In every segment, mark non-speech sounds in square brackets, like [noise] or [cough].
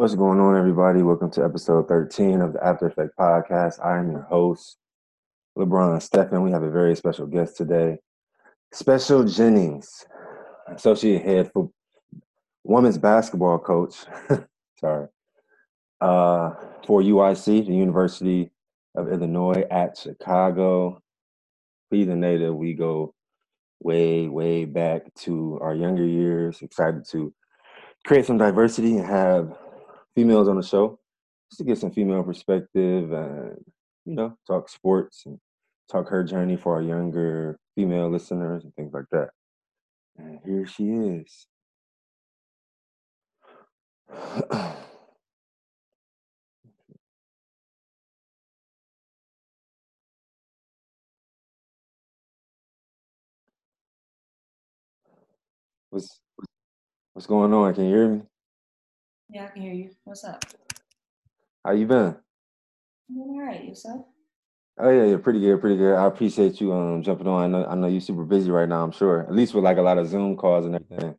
What's going on, everybody? Welcome to episode 13 of the After Effect Podcast. I am your host, LeBron Stephan. We have a very special guest today, Special Jennings, Associate Head for Women's Basketball Coach. [laughs] Sorry. Uh, for UIC, the University of Illinois at Chicago. Cleveland native, we go way, way back to our younger years. Excited to create some diversity and have females on the show just to get some female perspective and you know talk sports and talk her journey for our younger female listeners and things like that. And here she is. [clears throat] What's what's going on? Can you hear me? Yeah, I can hear you. What's up? How you been? I'm doing all right. Yourself? Oh yeah, yeah, pretty good, pretty good. I appreciate you um jumping on. I know I know you're super busy right now, I'm sure. At least with like a lot of Zoom calls and everything.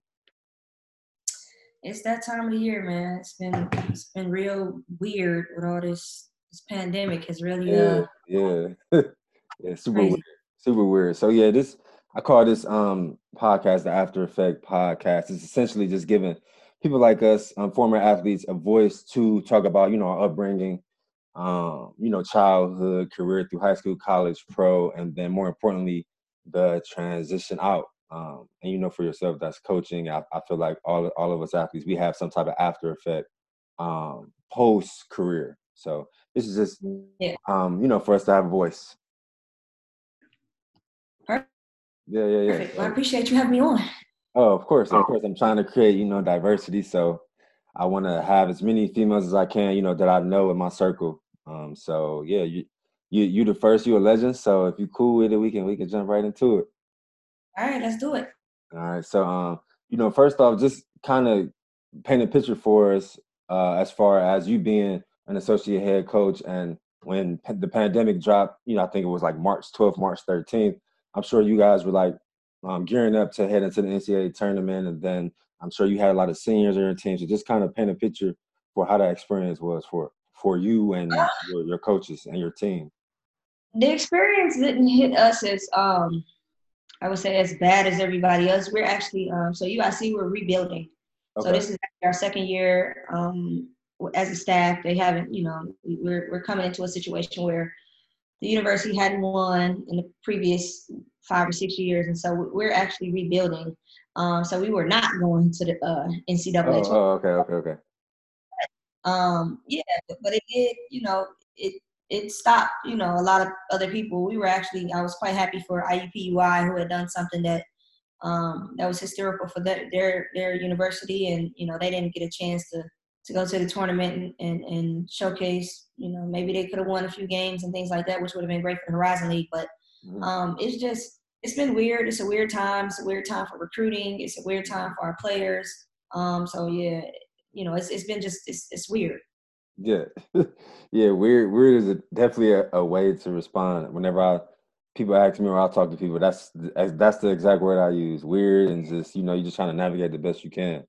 It's that time of the year, man. It's been it's been real weird with all this this pandemic has really Yeah, uh yeah. [laughs] yeah, super crazy. weird. Super weird. So yeah, this I call this um podcast the After Effect podcast. It's essentially just giving people like us, um, former athletes, a voice to talk about, you know, our upbringing, um, you know, childhood, career through high school, college, pro, and then more importantly, the transition out. Um, and you know, for yourself, that's coaching. I, I feel like all all of us athletes, we have some type of after effect um, post career. So this is just, Yeah. um, you know, for us to have a voice. Per- Yeah, yeah, yeah. Perfect. Well, I appreciate you having me on. Oh, of course, of course. I'm trying to create, you know, diversity. So I want to have as many females as I can, you know, that I know in my circle. Um, so yeah, you you you the first, you a legend. So if you cool with it, we can we can jump right into it. All right, let's do it. All right. So um, you know, first off, just kind of paint a picture for us uh as far as you being an associate head coach and when the pandemic dropped, you know, I think it was like March 12th, March 13th. I'm sure you guys were like um, gearing up to head into the NCAA tournament, and then I'm sure you had a lot of seniors on your team. So just kind of paint a picture for how that experience was for for you and your, your coaches and your team. The experience didn't hit us as um I would say as bad as everybody else. We're actually um so UIC we're rebuilding. So this is our second year um, as a staff. They haven't, you know, we're we're coming into a situation where the university hadn't won in the previous five or six years, and so we're actually rebuilding. Um, so we were not going to the uh, NCAA. Oh, oh, okay, okay, okay. Um, yeah, but- it did, you know, it it stopped, you know, a lot of other people. We were actually, I was quite happy for IUPUI who had done something that um, that was historical for their, their their university, and you know, they didn't get a chance to to go to the tournament and, and, and showcase. You know, maybe they could have won a few games and things like that, which would have been great for the Horizon League. But Mhm. um, it's just it's been weird. It's a weird time. It's a weird time for recruiting. It's a weird time for our players. Um, so yeah, you know, it's it's been just it's it's weird. Yeah, [laughs] yeah. Weird, weird is a, definitely a, a way to respond. Whenever I people ask me or I talk to people, that's that's the exact word I use. Weird and just you know you're just trying to navigate the best you can.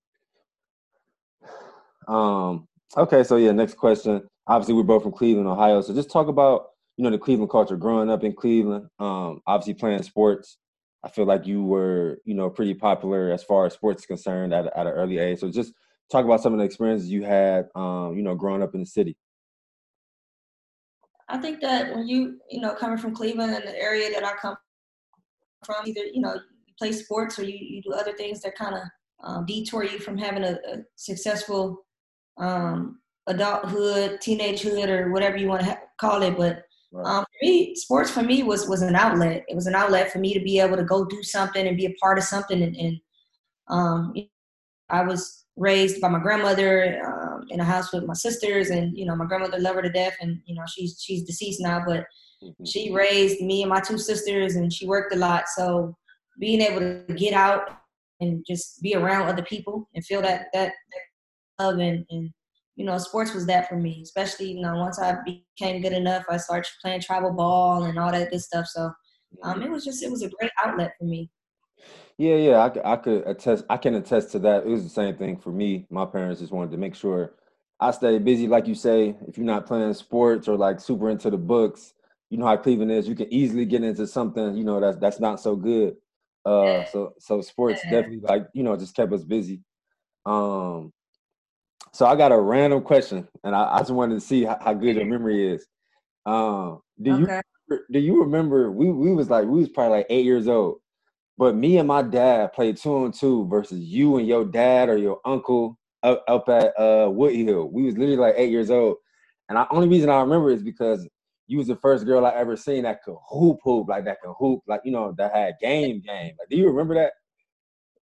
Um. Okay, so yeah. Next question. Obviously, we're both from Cleveland, Ohio. So just talk about you know the Cleveland culture. Growing up in Cleveland, um, obviously playing sports. I feel like you were you know pretty popular as far as sports is concerned at at an early age. So just talk about some of the experiences you had, um, you know, growing up in the city. I think that when you, you know, coming from Cleveland and the area that I come from, either, you know, you play sports or you, you do other things that kind of um, detour you from having a, a successful um, adulthood, teenagehood, or whatever you want to ha- call it. But um, for me, sports for me was was an outlet. It was an outlet for me to be able to go do something and be a part of something. And, and um, I was raised by my grandmother um, in a house with my sisters, and you know, my grandmother loved her to death, and you know, she's she's deceased now, but Mhm. she raised me and my two sisters, and she worked a lot. So being able to get out and just be around other people and feel that that, that and, and you know, sports was that for me. Especially you know, once I became good enough, I started playing travel ball and all that good stuff. So um, it was just it was a great outlet for me. Yeah, yeah, I could attest. I can attest to that. It was the same thing for me. My parents just wanted to make sure I stay busy, like you say. If you're not playing sports or like super into the books, you know how Cleveland is. You can easily get into something, you know, that's that's not so good. Uh, so so sports definitely like you know just kept us busy. Um, so I got a random question, and I, I just wanted to see how, how good your memory is. Um, do okay. you do you remember we we was like we was probably like eight years old, but me and my dad played two on two versus you and your dad or your uncle up, up at uh Woodhill. We was literally like eight years old, and the only reason I remember is because you was the first girl I ever seen that could hoop hoop like that could hoop like you know that had game game. Like, do you remember that?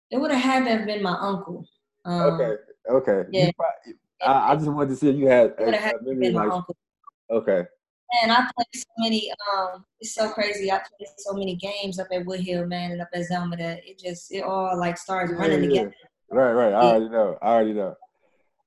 It would have had to have been my uncle. Um, okay, okay. Yeah. Probably, I, I, just wanted to see if you had. It would have had to been like. Okay. And I played so many. Um, it's so crazy. I played so many games up at Woodhill, man, and up at Zelma that it just it all like starts yeah, running yeah. together. Right, right. I already know. I already know.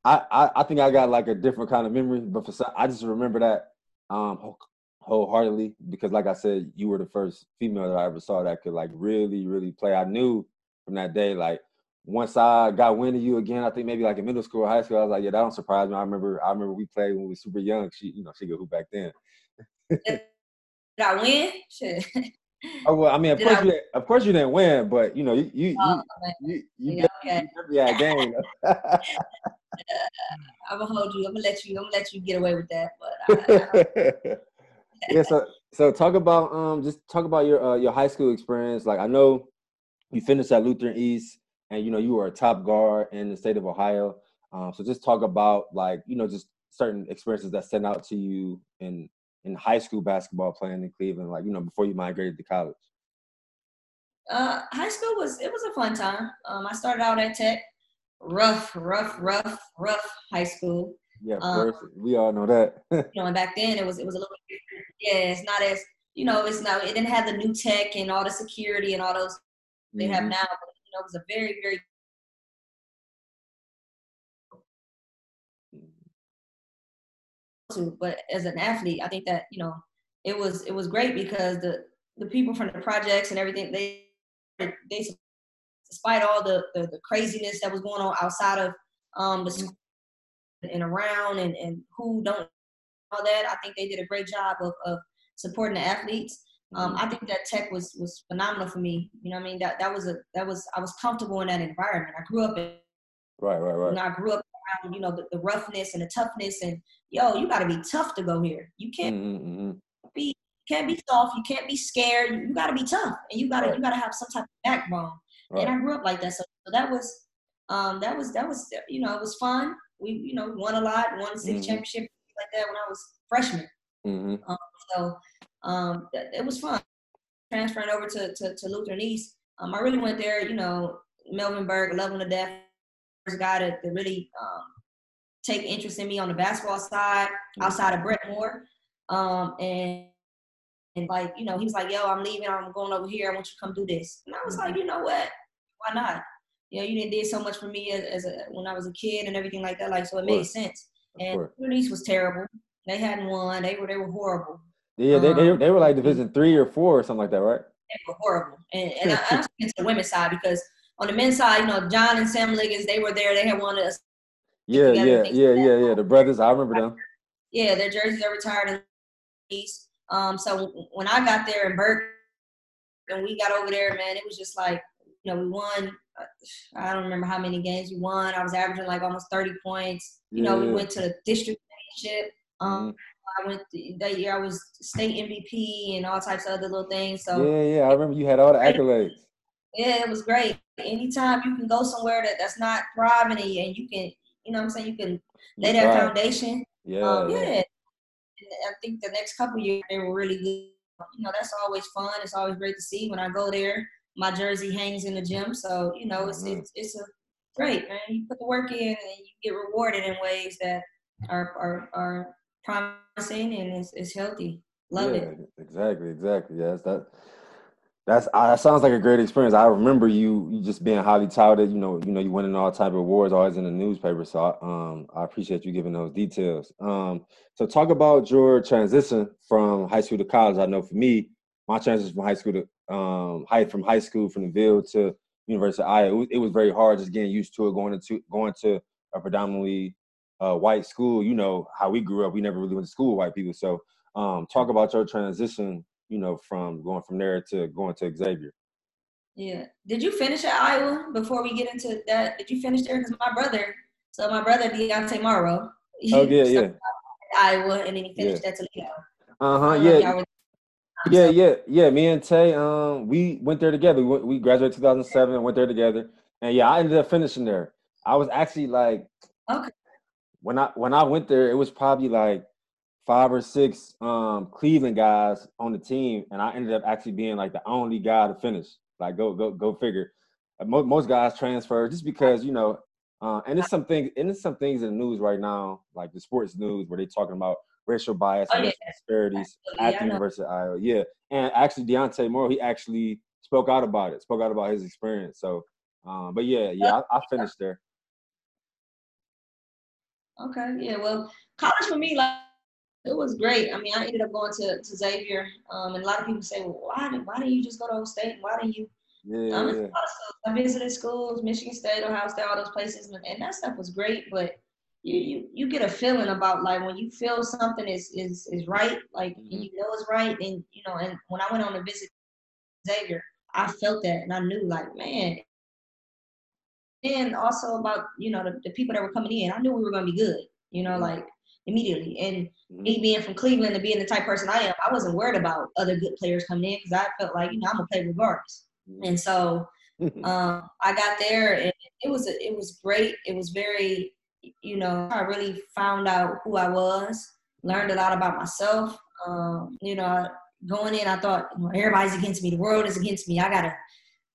I, I, I think I got like a different kind of memory, but for some, I just remember that um wholeheartedly because, like I said, you were the first female that I ever saw that could like really, really play. I knew from that day, like once I got wind of you again, I think maybe like in middle school or high school, I was like, yeah, that don't surprise me. I remember, I remember we played when we were super young. She, you know, she could hoop back then. Did I win? Shit. Oh well, I mean, of Did course I... you, of course you didn't win, but you know, you you oh, you, you, you, yeah, okay. you had game. [laughs] [laughs] I'm gonna hold you. I'm gonna let you. I'm gonna let you get away with that. But I, [laughs] yeah, so so talk about um just talk about your uh, your high school experience. Like I know you finished at Lutheran East, and you know you were a top guard in the state of Ohio. Um, so just talk about like you know just certain experiences that stand out to you in in high school basketball playing in Cleveland, like you know before you migrated to college. Uh, high school was it was a fun time. Um, I started out at Tech, rough, rough, rough, rough high school. Yeah, of um, course, we all know that. [laughs] you know, and back then it was it was a little different. Yeah, it's not as you know, it's not it didn't have the new tech and all the security and all those they mm-hmm. have now. You know, it was a very very to. But as an athlete, I think that you know it was it was great because the the people from the projects and everything they they despite all the the, the craziness that was going on outside of um the mm-hmm. and around and and who don't all that I think they did a great job of of supporting the athletes. Um, mm-hmm. I think that tech was was phenomenal for me. You know, I mean that that was a that was I was comfortable in that environment. I grew up in right, right, right. And I grew up around you know the, the roughness and the toughness and yo, you got to be tough to go here. You can't mm-hmm, be can't be soft. You can't be scared. You, you got to be tough, and you got to right. you got to have some type of backbone. Right. And I grew up like that, so, so, that was um that was that was you know it was fun. We you know won a lot, won a city mm-hmm. championship like that when I was freshman. Mm-hmm. Um, so um it was fun transferring over to to, to Lutheran East. Um, I really went there. You know, Melvin Burke, love him to death. First guy to, to really um, take interest in me on the basketball side mm-hmm. outside of Brett Moore. Um, and and like, you know, he was like, yo, I'm leaving, I'm going over here, I want you to come do this. And I was like, mm-hmm. you know what? Why not? You know, you didn't did so much for me as, as a, when I was a kid and everything like that. Like, so it made sense. And East was terrible. They hadn't won. They were they were horrible. Yeah, they, um, they, they were like Division three or four or something like that, right? They were horrible. And, and I, I'm speaking to the women's side because on the men's side, you know, John and Sam Liggins, they were there. They had won us yeah, yeah, yeah, yeah, yeah. The brothers, I remember them. Yeah, their jerseys are retired in the East. Um, so when I got there in Burke and we got over there, man, it was just like, you know, we won. Uh, I don't remember how many games we won. I was averaging like almost 30 points. You yeah. know, we went to the district championship. Um, mm-hmm. I went that year. I was state MVP and all types of other little things. So yeah, yeah, I remember you had all the accolades. Yeah, it was great. Anytime you can go somewhere that that's not thriving and you can you know what I'm saying? You can lay that right. foundation. Yeah. Um, yeah. And I think the next couple years they were really good. You know, that's always fun. It's always great to see when I go there. My jersey hangs in the gym, so you know it's mm-hmm. it's, it's a great man. You put the work in and you get rewarded in ways that are are, are promising and it's, it's healthy. Love yeah, it. Exactly, exactly. Yes, that that's uh, that sounds like a great experience. I remember you you just being highly touted. You know, you know, you winning all type of awards, always in the newspaper. So I, um, I appreciate you giving those details. Um, so talk about your transition from high school to college. I know for me, my transition from high school to um, high from high school from the Ville to University of Iowa, it was, it was very hard just getting used to it, going into going to a predominantly a white school, you know how we grew up. We never really went to school with white people. So um, talk about your transition, you know, from going from there to going to Xavier. Yeah. Did you finish at Iowa before we get into that? Did you finish there? Because my brother, so my brother Deontay Morrow. Oh yeah, yeah. Iowa, and then he finished yeah. at Toledo. Uh huh. Yeah. Yeah, yeah, yeah. Me and Tay, um, we went there together. We, we graduated 2007, and went there together, and yeah, I ended up finishing there. I was actually like, okay. When I when I went there, it was probably like five or six um Cleveland guys on the team, and I ended up actually being like the only guy to finish. Like, go go go figure. Most, most guys transfer just because you know, uh, and it's some things and it's some things in the news right now, like the sports news, where they're talking about racial bias and oh, yeah. racial disparities Absolutely. at the University of Iowa. Yeah, and actually Deontay Moore, he actually spoke out about it, spoke out about his experience. So, um, but yeah, yeah, I, I finished there. Okay, yeah. Well, college for me, like it was great. I mean, I ended up going to, to Xavier, um, and a lot of people say, "Well, why did why didn't you just go to Ohio State? Why didn't you?" Yeah, um, yeah. I visited schools, Michigan State, Ohio State, all those places, and, and that stuff was great. But you, you you get a feeling about like when you feel something is is is right, like mm-hmm. you know it's right, and you know. And when I went on to visit Xavier, I felt that, and I knew like, man. And also about you know the, the people that were coming in, I knew we were gonna be good. You know, like immediately. And mm-hmm. me being from Cleveland and being the type person I am, I wasn't worried about other good players coming in because I felt like you know I'm gonna play regardless. Mm-hmm. And so [laughs] um, I got there, and it was a, it was great. It was very you know, I really found out who I was, learned a lot about myself. Um, you know, going in, I thought well, everybody's against me. The world is against me. I gotta,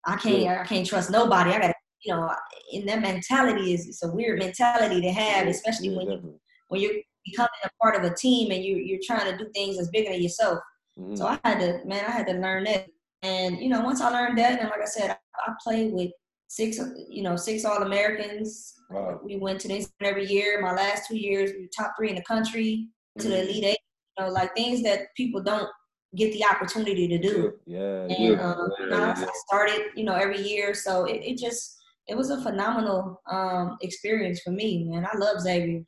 I can't, I can't trust nobody. I gotta, you know, in that mentality is it's a weird mentality to have, especially when you when you're becoming a part of a team and you you're trying to do things that's bigger than yourself. Mm-hmm. So I had to, man, I had to learn that. And you know, once I learned that, and like I said, I, I played with six, you know, six All Americans. Wow. We went to this every year. My last two years, we were top three in the country to the mm-hmm. Elite Eight. You know, like things that people don't get the opportunity to do. Yeah. And yeah. Um, yeah. I started, you know, every year. So it, it just it was a phenomenal um, experience for me, man. I love Xavier.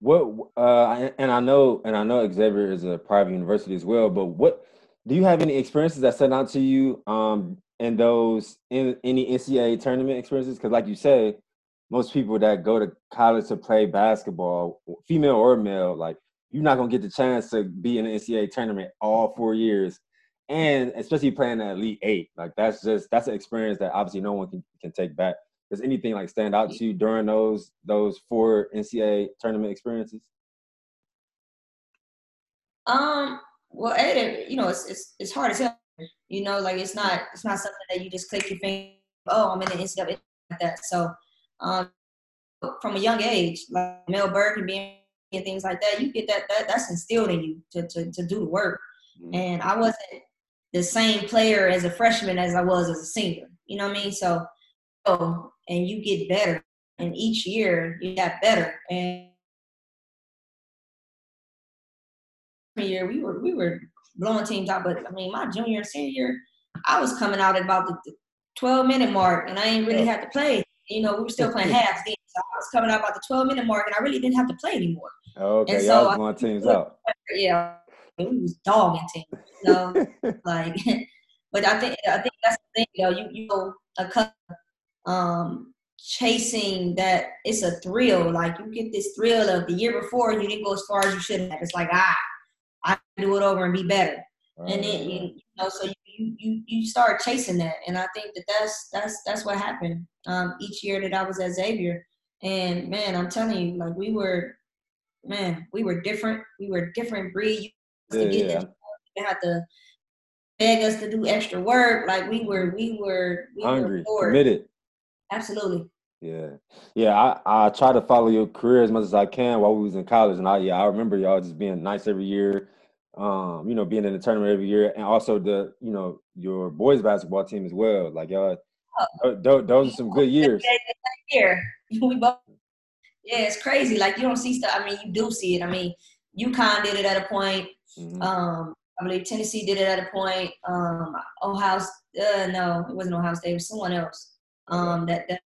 What uh, and I know and I know Xavier is a private university as well, but what do you have any experiences that set out to you um, and those in any NCAA tournament experiences? Because, like you say, most people that go to college to play basketball, female or male, like you're not gonna get the chance to be in an NCAA tournament all four years, and especially playing the Elite Eight. Like that's just that's an experience that obviously no one can, can take back. Does anything like stand out to you during those those four NCAA tournament experiences? Um. Well, Ada, you know, it's it's it's hard to tell you know, like it's not it's not something that you just click your finger. Oh, I'm in the NCAA like that. So, um, from a young age, like Mel Burke and being and things like that, you get that, that that's instilled in you to, to, to do the work. Mm-hmm. And I wasn't the same player as a freshman as I was as a senior. You know what I mean? So, oh, and you get better, and each year you got better. And year we were we were blowing teams out. But I mean, my junior and senior year, I was coming out at about the 12 minute mark, and I ain't really had to play. You know, we were still playing [laughs] halves then, so I was coming out about the 12 minute mark, and I really didn't have to play anymore. Okay, and y'all was teams out. Yeah, we was dogging teams. You know, [laughs] like, [laughs] but I think I think that's the thing. You know, you you know, a um chasing that it's a thrill. Like you get this thrill of the year before you didn't go as far as you should have. It's like ah, I do it over and be better. And then you, you know, so you, you you start chasing that, and I think that that's that's that's what happened um, each year that I was at Xavier. And man, I'm telling you, like we were, man, we were different. We were different breed. You yeah, yeah. You had to beg us to do extra work. Like we were, we were, we hungry, were committed. Absolutely. Yeah, yeah. I I try to follow your career as much as I can while we was in college, and I yeah I remember y'all just being nice every year. Um, you know, being in the tournament every year, and also the you know your boys basketball team as well. Like y'all, oh. those, those are some good years. Year [laughs] we both. Yeah, it's crazy. Like you don't see stuff. I mean, you do see it. I mean, UConn did it at a point. Mm-hmm. Um, I believe Tennessee did it at a point. Um, Ohio, uh, no, it wasn't Ohio State. It was someone else. Um, that that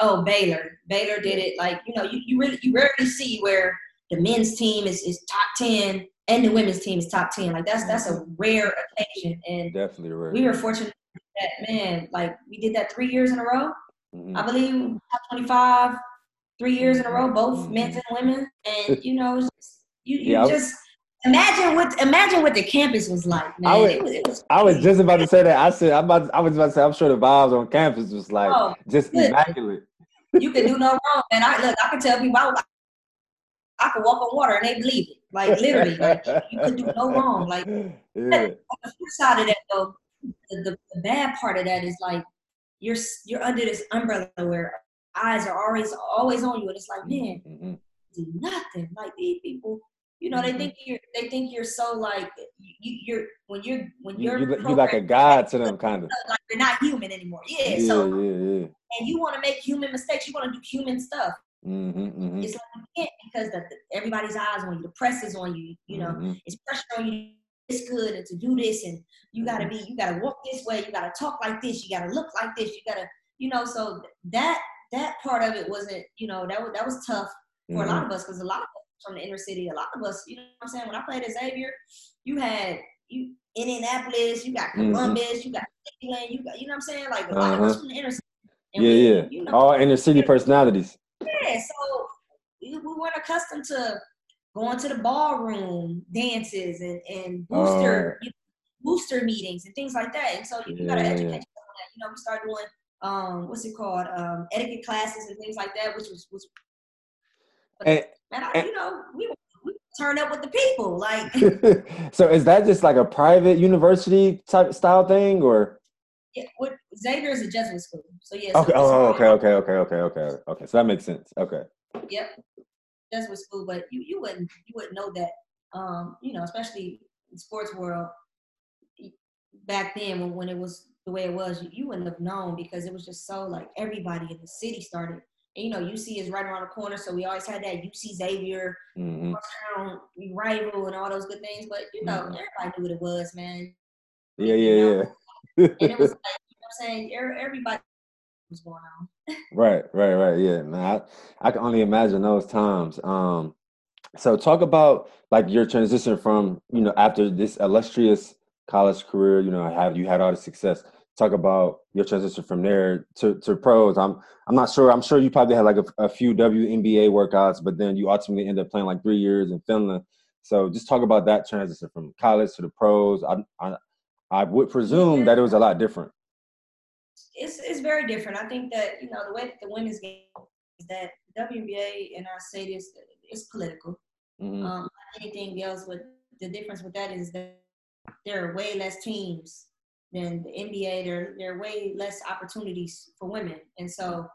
Oh, Baylor. Baylor did it. Like you know, you, you really you rarely see where the men's team is, is top ten and the women's team is top ten. Like that's that's a mm-hmm. rare occasion, and definitely rare. We were fortunate that man. Like we did that three years in a row. Mm-hmm. I believe top twenty five, three years in a row, both mm-hmm. men's and women, and you know, you you yeah, just. Imagine what imagine what the campus was like, man. I was, it was, it was I was just about to say that. I said I'm about. To, I was about to say I'm sure the vibes on campus was like oh, just good. immaculate. You can do no wrong, and I look. I can tell people I, I could walk on water and they believe it. Like literally, like you could do no wrong. Like [laughs] yeah. on the flip side of that, though, the, the, the bad part of that is like you're you're under this umbrella where eyes are always always on you, and it's like, man, mm-hmm. do nothing. Like these people, you know, mm-hmm. they think you're they think you're so like you, you're when you're when you're you, you, like a god to them, kind of [laughs] like you're not human anymore. Yeah, yeah so yeah, yeah. and you want to make human mistakes. You want to do human stuff. Mm-hmm, mm-hmm. It's like you can't because the, the, everybody's eyes on you. The press is on you. You know, mm-hmm. it's pressure on you. It's good and to do this, and you gotta mm-hmm. be. You gotta walk this way. You gotta talk like this. You gotta look like this. You gotta, you know. So that that part of it wasn't. You know, that was that was tough for a lot of mm-hmm. us because a lot of us from the inner city, a lot of us. You know what I'm saying? When I played at Xavier, you had you Indianapolis, you got mm-hmm. Columbus, you got Cleveland, you got you know what I'm saying? Like a lot uh-huh. of us uh-huh. from the inner city. And yeah, we, yeah. You know, All inner city personalities. Yeah, so we, we weren't accustomed to going to the ballroom dances and, and booster uh, booster meetings and things like that. And so you, you gotta educate yourself on that. You know, we started doing um what's it called? Um etiquette classes and things like that, which was was and, man, I, and, you know, we we turn up with the people. Like [laughs] So is that just like a private university type style thing or yeah, what Xavier is a Jesuit school. So yeah. Okay. oh, okay, okay, okay, okay, okay, okay. So that makes sense. Okay. Yep. Jesuit school, but you you wouldn't you wouldn't know that. Um, you know, especially in sports world back then when, when it was the way it was, you, you wouldn't have known because it was just so like everybody in the city started. And you know, UC is right around the corner, so we always had that UC Xavier, mm-hmm. rival, and all those good things. But you know, mm-hmm. everybody knew what it was, man. Yeah, yeah, you know? yeah and it was [laughs] like, you know I'm saying, everybody was going on. right, right, right. Yeah. Nah, I, I can only imagine those times. Um, so talk about like your transition from, you know, after this illustrious college career, you know, have you had all the success. Talk about your transition from there to, to pros. I'm I'm not sure. I'm sure you probably had like a, a few WNBA workouts, but then you ultimately end up playing like three years in Finland. So just talk about that transition from college to the pros. I, I I would presume that it was a lot different. It's it's very different. I think that you know the way that the women's game is that WNBA and I say this it's political. Mm-hmm. Um, anything else, but the difference with that is that there are way less teams than the NBA. There there are way less opportunities for women, and so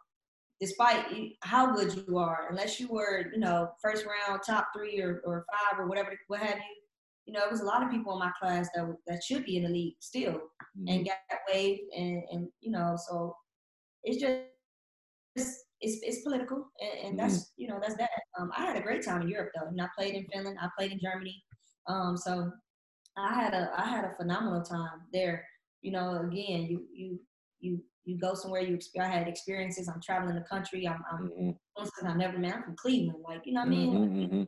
despite how good you are, unless you were you know first round, top three or, or five or whatever what have you, you know, it was a lot of people in my class that that should be in the league still mm-hmm. and got waived, and and you know, so it's just it's it's, it's political, and, and that's mm-hmm. you know that's that. Um, I had a great time in Europe though, and I played in Finland, I played in Germany, um, so I had a I had a phenomenal time there. You know, again, you you you you go somewhere. You I had experiences. I'm traveling the country. I'm, I'm mm-hmm. I never met. I'm from Cleveland. Like you know what I mean. Mm-hmm, mm-hmm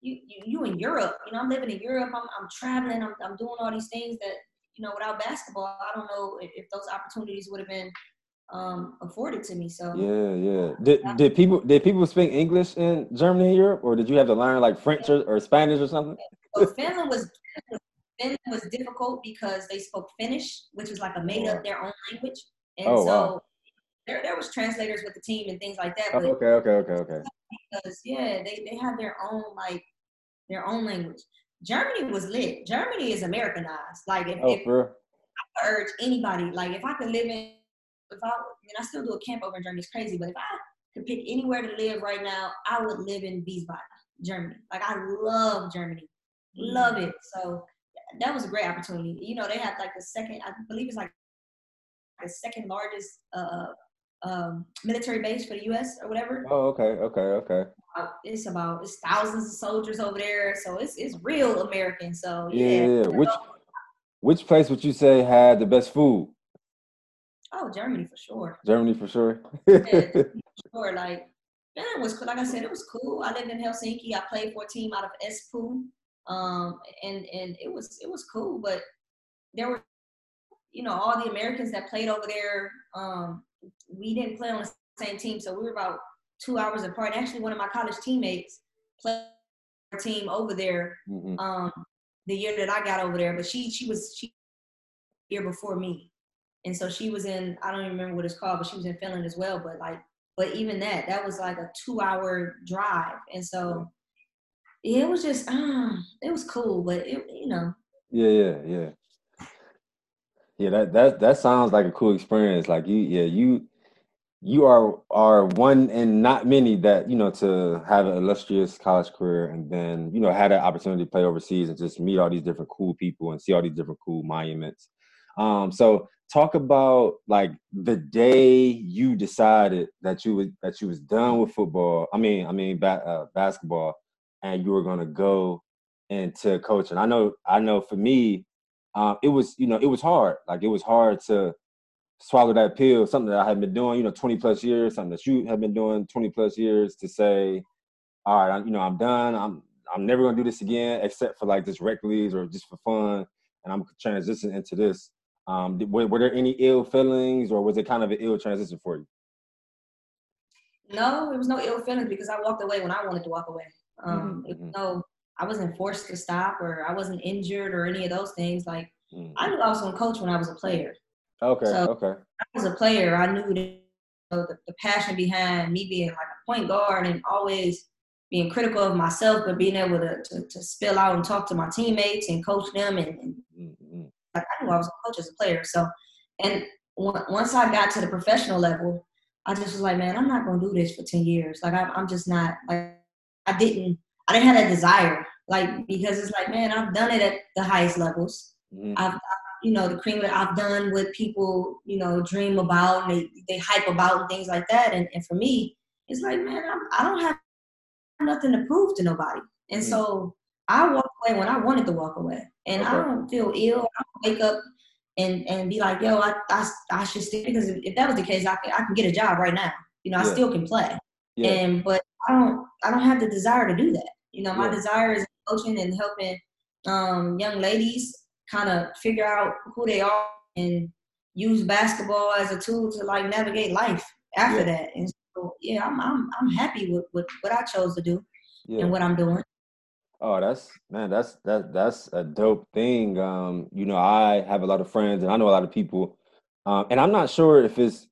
you, you, you in Europe, you know, I'm living in Europe, I'm, I'm traveling, I'm, I'm doing all these things that, you know, without basketball, I don't know if, if those opportunities would have been um, afforded to me. So yeah, yeah. Did did people did people speak English in Germany and Europe, or did you have to learn like French or, or Spanish or something? So Finland was Finland was difficult because they spoke Finnish, which was like a made up their own language, and oh, so wow. there there was translators with the team and things like that. Oh, but okay, okay, okay, okay because yeah, they they have their own like their own language. Germany was lit. Germany is Americanized. Like if, oh, if I urge anybody, like if I could live in, if I, I mean, I still do a camp over in Germany. It's crazy, but if I could pick anywhere to live right now, I would live in Wiesbaden, Germany. Like I love Germany, mm. love it. So that was a great opportunity. You know, they have like the second, I believe it's like the second largest uh, um, military base for the U.S. or whatever. Oh, okay, okay, okay. Uh, it's about it's thousands of soldiers over there, so it's it's real American. So yeah. yeah. Which which place would you say had the best food? Oh, Germany for sure. Germany for sure. yeah, for [laughs] sure. Like, man, it was like I said, it was cool. I lived in Helsinki. I played for a team out of Espoo, um, and and it was it was cool. But there were, you know, all the Americans that played over there. Um, we didn't play on the same team, so we were about two hours apart. Actually, one of my college teammates played our team over there mm-hmm. um, the year that I got over there, but she she was she year before me, and so she was in I don't even remember what it's called, but she was in Finland as well. But like, but even that that was like a two hour drive, and so yeah, it was just uh, it was cool, but it you know. Yeah, yeah, yeah. Yeah, that that that sounds like a cool experience. Like you, yeah, you you are are one and not many that you know to have an illustrious college career and then you know had an opportunity to play overseas and just meet all these different cool people and see all these different cool monuments um so talk about like the day you decided that you was that you was done with football i mean i mean ba- uh, basketball and you were going to go into coaching i know i know for me um, it was you know it was hard like it was hard to swallow that pill, something that I had been doing, you know, 20 plus years, something that you have been doing 20 plus years to say, all right, you know, I'm done. I'm I'm never gonna do this again, except for like just rec leagues or just for fun, and I'm transitioning into this. Um, were, were there any ill feelings, or was it kind of an ill transition for you? No, it was no ill feelings because I walked away when I wanted to walk away. Um, mm-hmm. no, I wasn't forced to stop, or I wasn't injured, or any of those things. Like mm-hmm. I knew I was going to coach when I was a player. Okay. So okay. As a player, I knew that, you know, the, the passion behind me being like a point guard and always being critical of myself, but being able to, to, to spill out and talk to my teammates and coach them. And, and mm-hmm. like, I knew I was a coach as a player. So, and w- once I got to the professional level, I just was like, man, I'm not going to do this for 10 years. Like, I'm, I'm just not, like, I didn't, I didn't have that desire. Like, because it's like, man, I've done it at the highest levels. Mm-hmm. I've, I've you know, the cream that I've done what people, you know, dream about and they, they hype about and things like that. And, and for me, it's like, man, I'm, I do not have nothing to prove to nobody. And mm-hmm. so I walk away when I wanted to walk away. And okay. I don't feel ill. I don't wake up and, and be like, yo, I, I, I should stay. Because if, if that was the case, I can, I can get a job right now. You know, I still can play. Yeah. And, but I don't, I don't have the desire to do that. You know, my yeah. desire is coaching and helping um, young ladies kind of figure out who they are and use basketball as a tool to like navigate life after yeah. that. And so yeah, I'm I'm I'm happy with, with what I chose to do yeah. and what I'm doing. Oh, that's man, that's that that's a dope thing. Um, you know, I have a lot of friends and I know a lot of people. Um, and I'm not sure if it's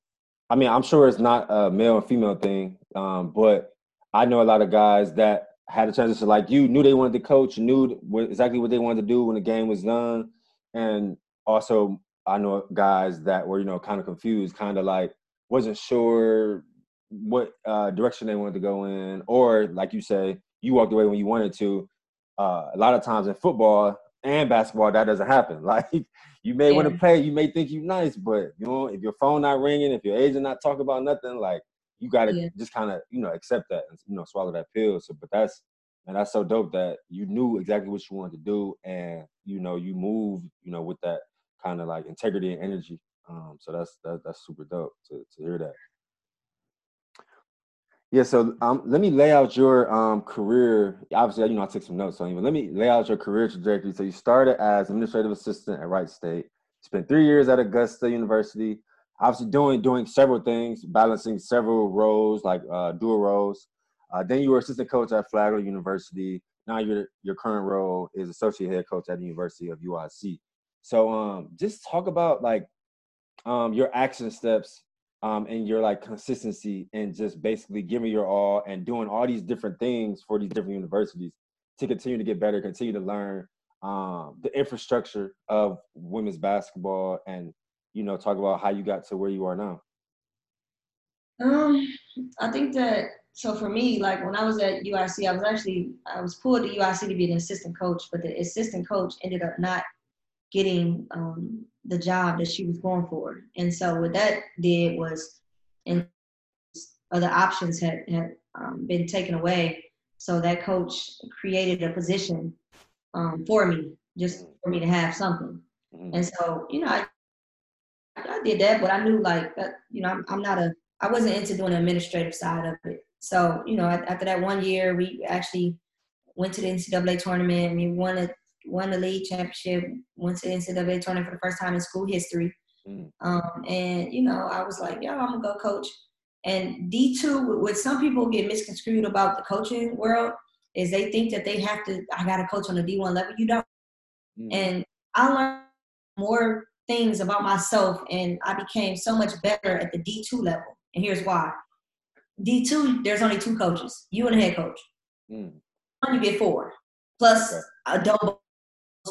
I mean, I'm sure it's not a male and female thing. Um, but I know a lot of guys that had a transition like you, knew they wanted to coach, knew exactly what they wanted to do when the game was done. And also, I know guys that were, you know, kind of confused, kind of like wasn't sure what uh, direction they wanted to go in, or like you say, you walked away when you wanted to. Uh, a lot of times in football and basketball, that doesn't happen. [laughs] Like you may yeah. want to play, you may think you're nice, but you know, if your phone not ringing, if your agent not talking about nothing, like you got to yeah. just kind of you know accept that and you know swallow that pill. So, but that's and that's so dope that you knew exactly what you wanted to do, and you know you moved you know with that kind of like integrity and energy. Um, so that's that, that's super dope to to hear that. Yeah, so um, let me lay out your um, career. Obviously, you know, I took some notes on you, but let me lay out your career trajectory. So you started as administrative assistant at Wright State, spent three years at Augusta University, obviously doing doing several things, balancing several roles like uh, dual roles. Uh, then you were assistant coach at Flagler University. Now your your current role is associate head coach at the University of UIC. So um, just talk about like um, your action steps um, and your like consistency and just basically giving your all and doing all these different things for these different universities to continue to get better, continue to learn um, the infrastructure of women's basketball and you know, talk about how you got to where you are now. Um, I think that so for me, like when I was at UIC, I was actually I was pulled to UIC to be an assistant coach, but the assistant coach ended up not getting um, the job that she was going for, and so what that did was, and other options had had um, been taken away, so that coach created a position um, for me, just for me to have something, mm-hmm. and so you know I I did that, but I knew like that, you know, I'm, I'm not a, I wasn't into doing the administrative side of it. So, you know, after that one year, we actually went to the NCAA tournament. We won a won the league championship. Went to the NCAA tournament for the first time in school history. Mm. Um, and you know, I was like, "Yo, I'm gonna go coach." And D two, what some people get misconstrued about the coaching world is they think that they have to. I got to coach on the D one level. You don't. Mm. And I learned more things about myself, and I became so much better at the D two level. And here's why: D two, there's only two coaches, you and a head coach. Mm. You get four, plus a double,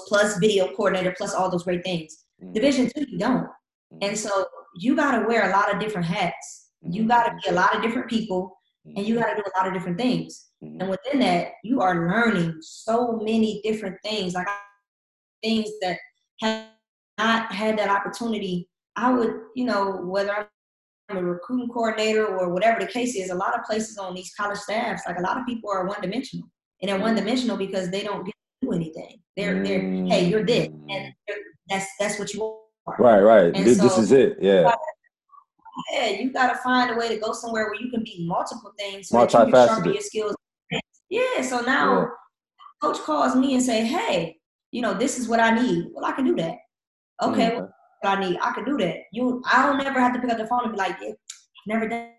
plus video coordinator, plus all those great things. Mm. Division two, you don't. Mm. And so you got to wear a lot of different hats. You mm. got to be a lot of different people, and you got to do a lot of different things. And within that, you are learning so many different things, like things that have not had that opportunity. I would, you know, whether I'm a recruiting coordinator or whatever the case is, a lot of places on these college staffs, like a lot of people are one dimensional. And they're one dimensional because they don't get to do anything. They're they're hey, you're this. And mm. that's that's what you are. Right, right. This, so, this is it. Yeah. Yeah, you gotta find a way to go somewhere where you can be multiple things so that you can sharpen your skills. Yeah, so now yeah. coach calls me and say, Hey, you know, this is what I need. Well, I can do that. Okay, mm-hmm. I need. I can do that. You, I don't never have to pick up the phone and be like, yeah, I've never done,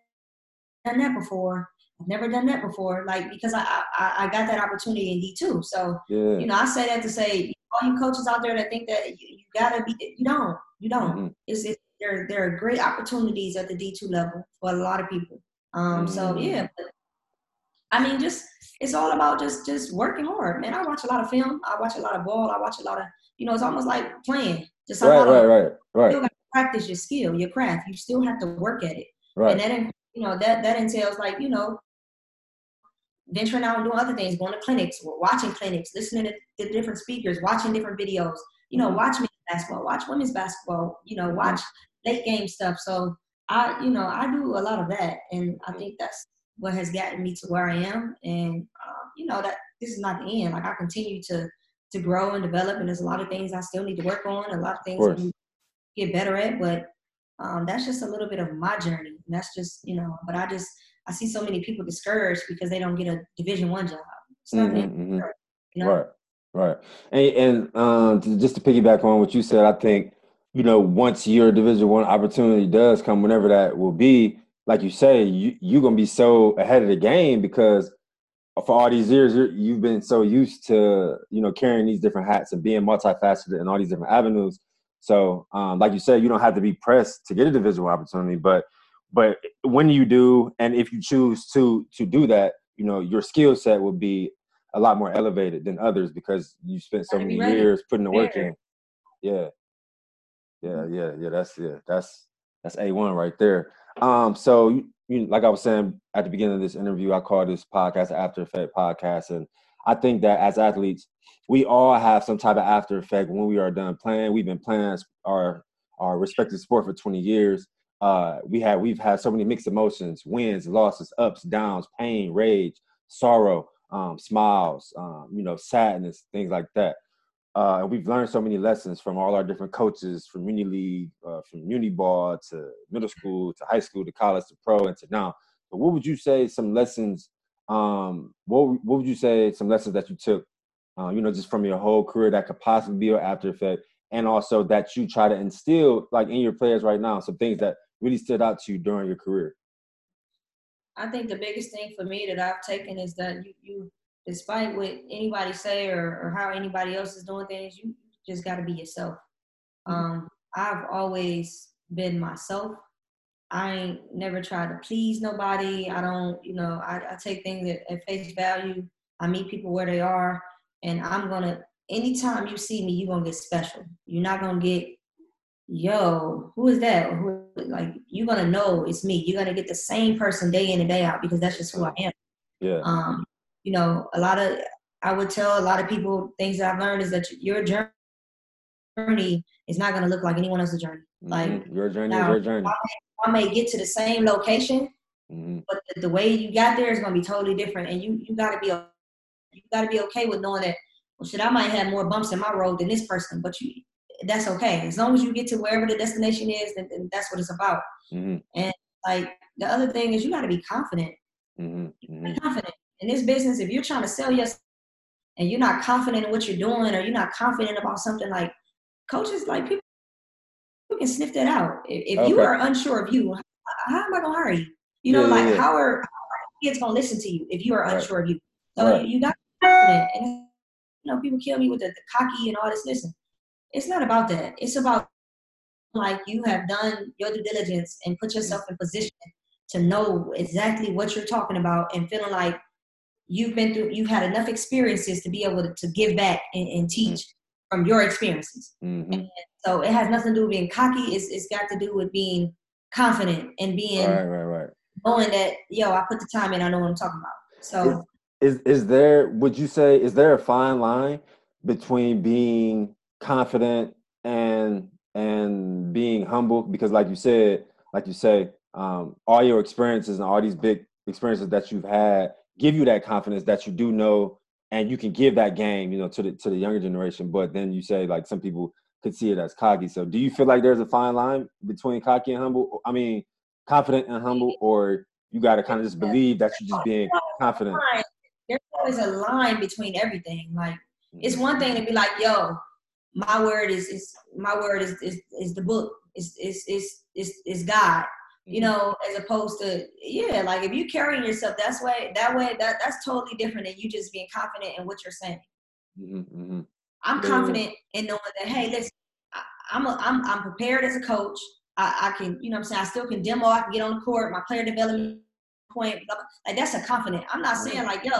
done that before. I've never done that before. Like because I I, I got that opportunity in D two. So yeah. you know, I say that to say all you coaches out there that think that you, you gotta be, you don't, you don't. Mm-hmm. It's, it's there there are great opportunities at the D two level for a lot of people. Um, mm-hmm. so yeah, but, I mean, just it's all about just just working hard, man. I watch a lot of film. I watch a lot of ball. I watch a lot of you know. It's almost like playing. Just right, right, right, right. You still got to practice your skill, your craft. You still have to work at it. Right. And that you know that that entails like you know venturing out and doing other things, going to clinics, watching clinics, listening to, the different speakers, watching different videos. You know, watch men's basketball, watch women's basketball. You know, watch late game stuff. So I, you know, I do a lot of that, and I think that's what has gotten me to where I am. And um, you know that this is not the end. Like I continue to to grow and develop, and there's a lot of things I still need to work on, a lot of things of get better at. But um, that's just a little bit of my journey. And that's just you know. But I just I see so many people discouraged because they don't get a Division One job. Mm-hmm, mm-hmm. You know? Right, right. And, and um, just to piggyback on what you said, I think you know once your Division One opportunity does come, whenever that will be, like you say, you you're gonna be so ahead of the game because for all these years you've been so used to you know carrying these different hats and being multifaceted in all these different avenues. So, um, like you said, you don't have to be pressed to get a Division One opportunity, but but when you do, and if you choose to to do that, you know your skill set will be a lot more elevated than others because you spent so many years putting the work in. Yeah, yeah, yeah, yeah. That's yeah, that's that's a one right there. Um, so you, you, like I was saying at the beginning of this interview, I call this podcast After Effect podcast, and I think that as athletes, we all have some type of after effect when we are done playing. We've been playing our our respective sport for 20 years. Uh, we have we've had so many mixed emotions, wins, losses, ups, downs, pain, rage, sorrow, um, smiles, um, you know, sadness, things like that. Uh, and we've learned so many lessons from all our different coaches, from mini league, uh, from uni ball to middle school to high school to college to pro and to now. But what would you say some lessons? Um, what what would you say some lessons that you took, uh, you know, just from your whole career that could possibly be an after effect, and also that you try to instill like in your players right now, some things that really stood out to you during your career? I think the biggest thing for me that I've taken is that you, you despite what anybody say or, or how anybody else is doing things, you just got to be yourself. Mm-hmm. Um, I've always been myself. I ain't never tried to please nobody. I don't, you know, I, I take things at, at, face value. I meet people where they are, and I'm gonna. Anytime you see me, you're gonna get special. You're not gonna get, yo, who is that? Who, like you're gonna know it's me. You're gonna get the same person day in and day out because that's just who I am. Yeah. Um, you know, a lot of I would tell a lot of people things that I've learned is that your journey is not going to look like anyone else's journey. Mm-hmm. Like your journey now, your journey. I may, I may, get to the same location, mm-hmm. but the, the, way you got there is going to be totally different, and you you got to be you got to be okay with knowing that. Well, shit, I might have more bumps in my road than this person, but you that's okay. As long as you get to wherever the destination is, then, then that's what it's about. Mm-hmm. And like the other thing is, you got to be confident. Mm-hmm. Be Mm-hmm. confident in this business. If you're trying to sell yourself and you're not confident in what you're doing, or you're not confident about something, like coaches, like people, people can sniff that out. If, if you are unsure of you, how, how am I gonna hire you? You know, Yeah, like yeah. how are, kids gonna listen to you if you are Right. unsure of you? So Right. you got to confident. And you know, people kill me with the, the cocky and all this. Listen, it's not about that. It's about like you have done your due diligence and put yourself in position to know exactly what you're talking about and feeling like you've been through you've had enough experiences to be able to, to give back and, and teach from your experiences Mm-hmm. so it has nothing to do with being cocky it's, it's got to do with being confident and being Right, right, right. knowing that yo i put the time in i know what i'm talking about so Is is there would you say is there a fine line between being confident and and being humble? Because like you said, like you say, um, all your experiences and all these big experiences that you've had give you that confidence that you do know and you can give that game, you know, to the to the younger generation. But then you say like some people could see it as cocky. So do you feel like there's a fine line between cocky and humble? I mean, confident and humble, or you got to kind of just believe that you're just being confident. there's always a line between everything like it's mm. one thing to be like, yo, my word is is my word is is, is the book. Is is is is God. You know, as opposed to yeah, like if you carrying yourself that's way that way that that's totally different than you just being confident in what you're saying. hmm hmm I'm Yeah. confident in knowing that hey, listen, I, I'm a, I'm I'm prepared as a coach. I, I can you know what I'm saying I still can demo. I can get on the court. My player development point blah, blah. like that's a confident. I'm not saying like yo.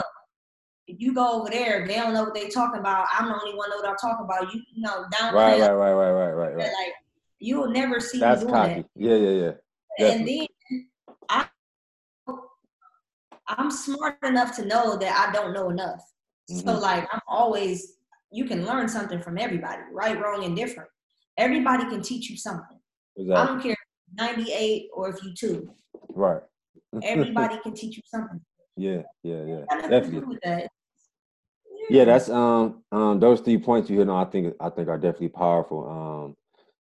If you go over there, they don't know what they talking about. I'm the only one know what I'm talking about. You, you know, down Right, right, right, right, right, right, right. like you will never see That's me doing cocky. Yeah, yeah, yeah. And then I, I'm smart enough to know that I don't know enough. So Mhm. like I'm always, you can learn something from everybody, right, wrong, and different. Everybody can teach you something. I don't care if you're 98 or if you two. Right. Everybody [laughs] can teach you something. yeah, yeah, yeah. Got nothing to do Definitely. that. Yeah, that's um um those three points you hit on. I think I think are definitely powerful. Um,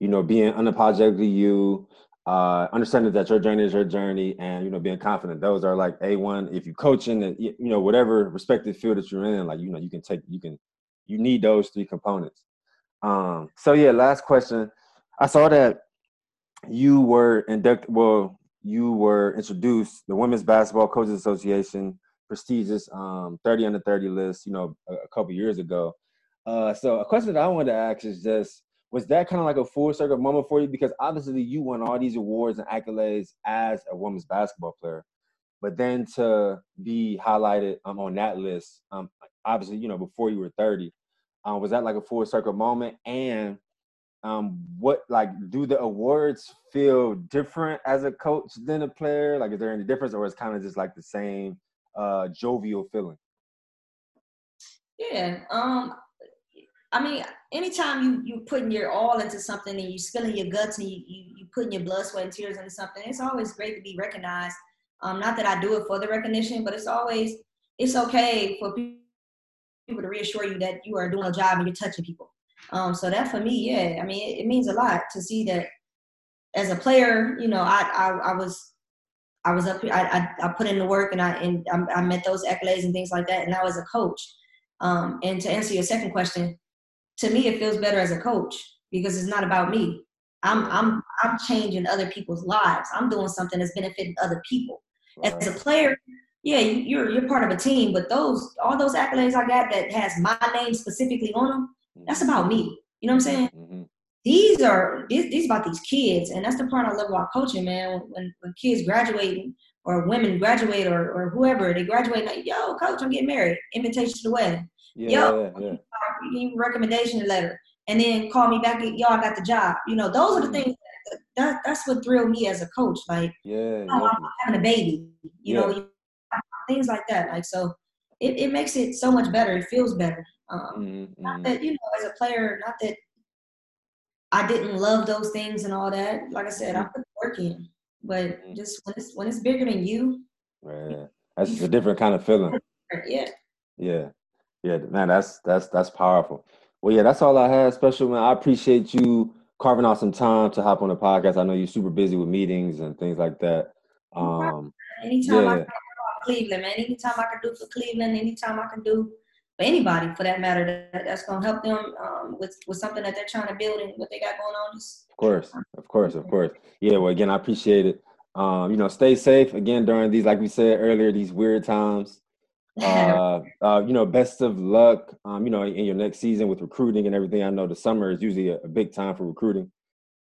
you know, being unapologetically you, uh, understanding that your journey is your journey, and you know, being confident. Those are like a one. If you coaching, and you know, whatever respective field that you're in, like you know, you can take you can you need those three components. Um, so yeah, last question. I saw that you were inducted. Well, you were introduced the Women's Basketball Coaches Association prestigious um, 30 under 30 list, you know, a, a couple years ago. Uh, so a question that I wanted to ask is just, was that kind of like a full circle moment for you? Because obviously you won all these awards and accolades as a women's basketball player, but then to be highlighted um, on that list, um, obviously, you know, before you were 30, um, was that like a full circle moment? And um, what like do the awards feel different as a coach than a player? Like, is there any difference, or is it kind of just like the same uh, jovial feeling? Yeah. Um. I mean, anytime you you putting your all into something and you spilling your guts and you, you you putting your blood, sweat, and tears into something, it's always great to be recognized. Um, not that I do it for the recognition, but it's always it's okay for pe- people to reassure you that you are doing a job and you're touching people. Um, so that for me, yeah, I mean, it, it means a lot to see that as a player. You know, I I, I was I was up. I, I I put in the work and I and I, I met those accolades and things like that. And now as a coach, um, and to answer your second question, to me it feels better as a coach because it's not about me. I'm I'm I'm changing other people's lives. I'm doing something that's benefiting other people. As a player, yeah, you, you're you're part of a team, but those all those accolades I got that has my name specifically on them, that's about me. You know what I'm saying? hmm these are these, these about these kids and that's the part i love about coaching man when when kids graduate or women graduate or, or whoever they graduate like yo coach i'm getting married invitation to the wedding Yeah, yeah, yeah. give recommendation letter and then call me back Y'all got the job you know those are the things that, that that's what thrilled me as a coach like Yeah, yeah. i'm having a baby you know things like that like so it, it makes it so much better it feels better um, Mhm, not mhm. that you know as a player not that i didn't love those things and all that like i said i put the work in but Mhm. just when it's when it's bigger than you Yeah, that's a different kind of feeling. yeah Yeah, yeah, man, that's that's that's powerful. Well, yeah, that's all I had. Special man, I appreciate you carving out some time to hop on the podcast. I know you're super busy with meetings and things like that. Um, anytime yeah. I can do Cleveland, man. Anytime I can do for Cleveland, anytime I can do for anybody for that matter, that, that's gonna help them um, with with something that they're trying to build and what they got going on. Just, of course, of course, of course. Yeah. Well, again, I appreciate it. Um, you know, stay safe again during these, like we said earlier, these weird times. [laughs] Uh, uh, you know, best of luck. Um, you know, in your next season with recruiting and everything. I know the summer is usually a, a big time for recruiting.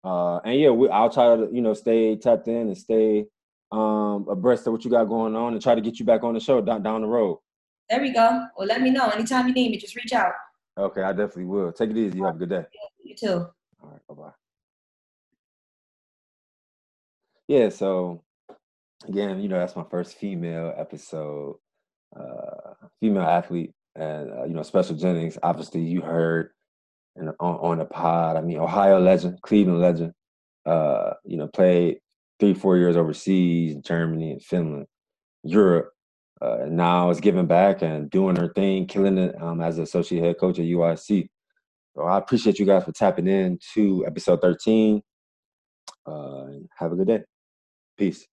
Uh, and yeah, we, I'll try to you know stay tapped in and stay um, abreast of what you got going on and try to get you back on the show down down the road. There we go. Well, let me know anytime you need me. Just reach out. Okay, I definitely will. Take it easy. You have a good day. You too. All right. Bye bye. Yeah. So again, you know, that's my first female episode, uh, female athlete, and uh, you know, Special Jennings. Obviously, you heard and on, on the pod. I mean, Ohio legend, Cleveland legend. Uh, you know, played three, four years overseas, in Germany and Finland, Europe. Uh, and now is giving back and doing her thing, killing it um, as associate head coach at UIC. So I appreciate you guys for tapping in to episode 13. Uh, have a good day. Peace.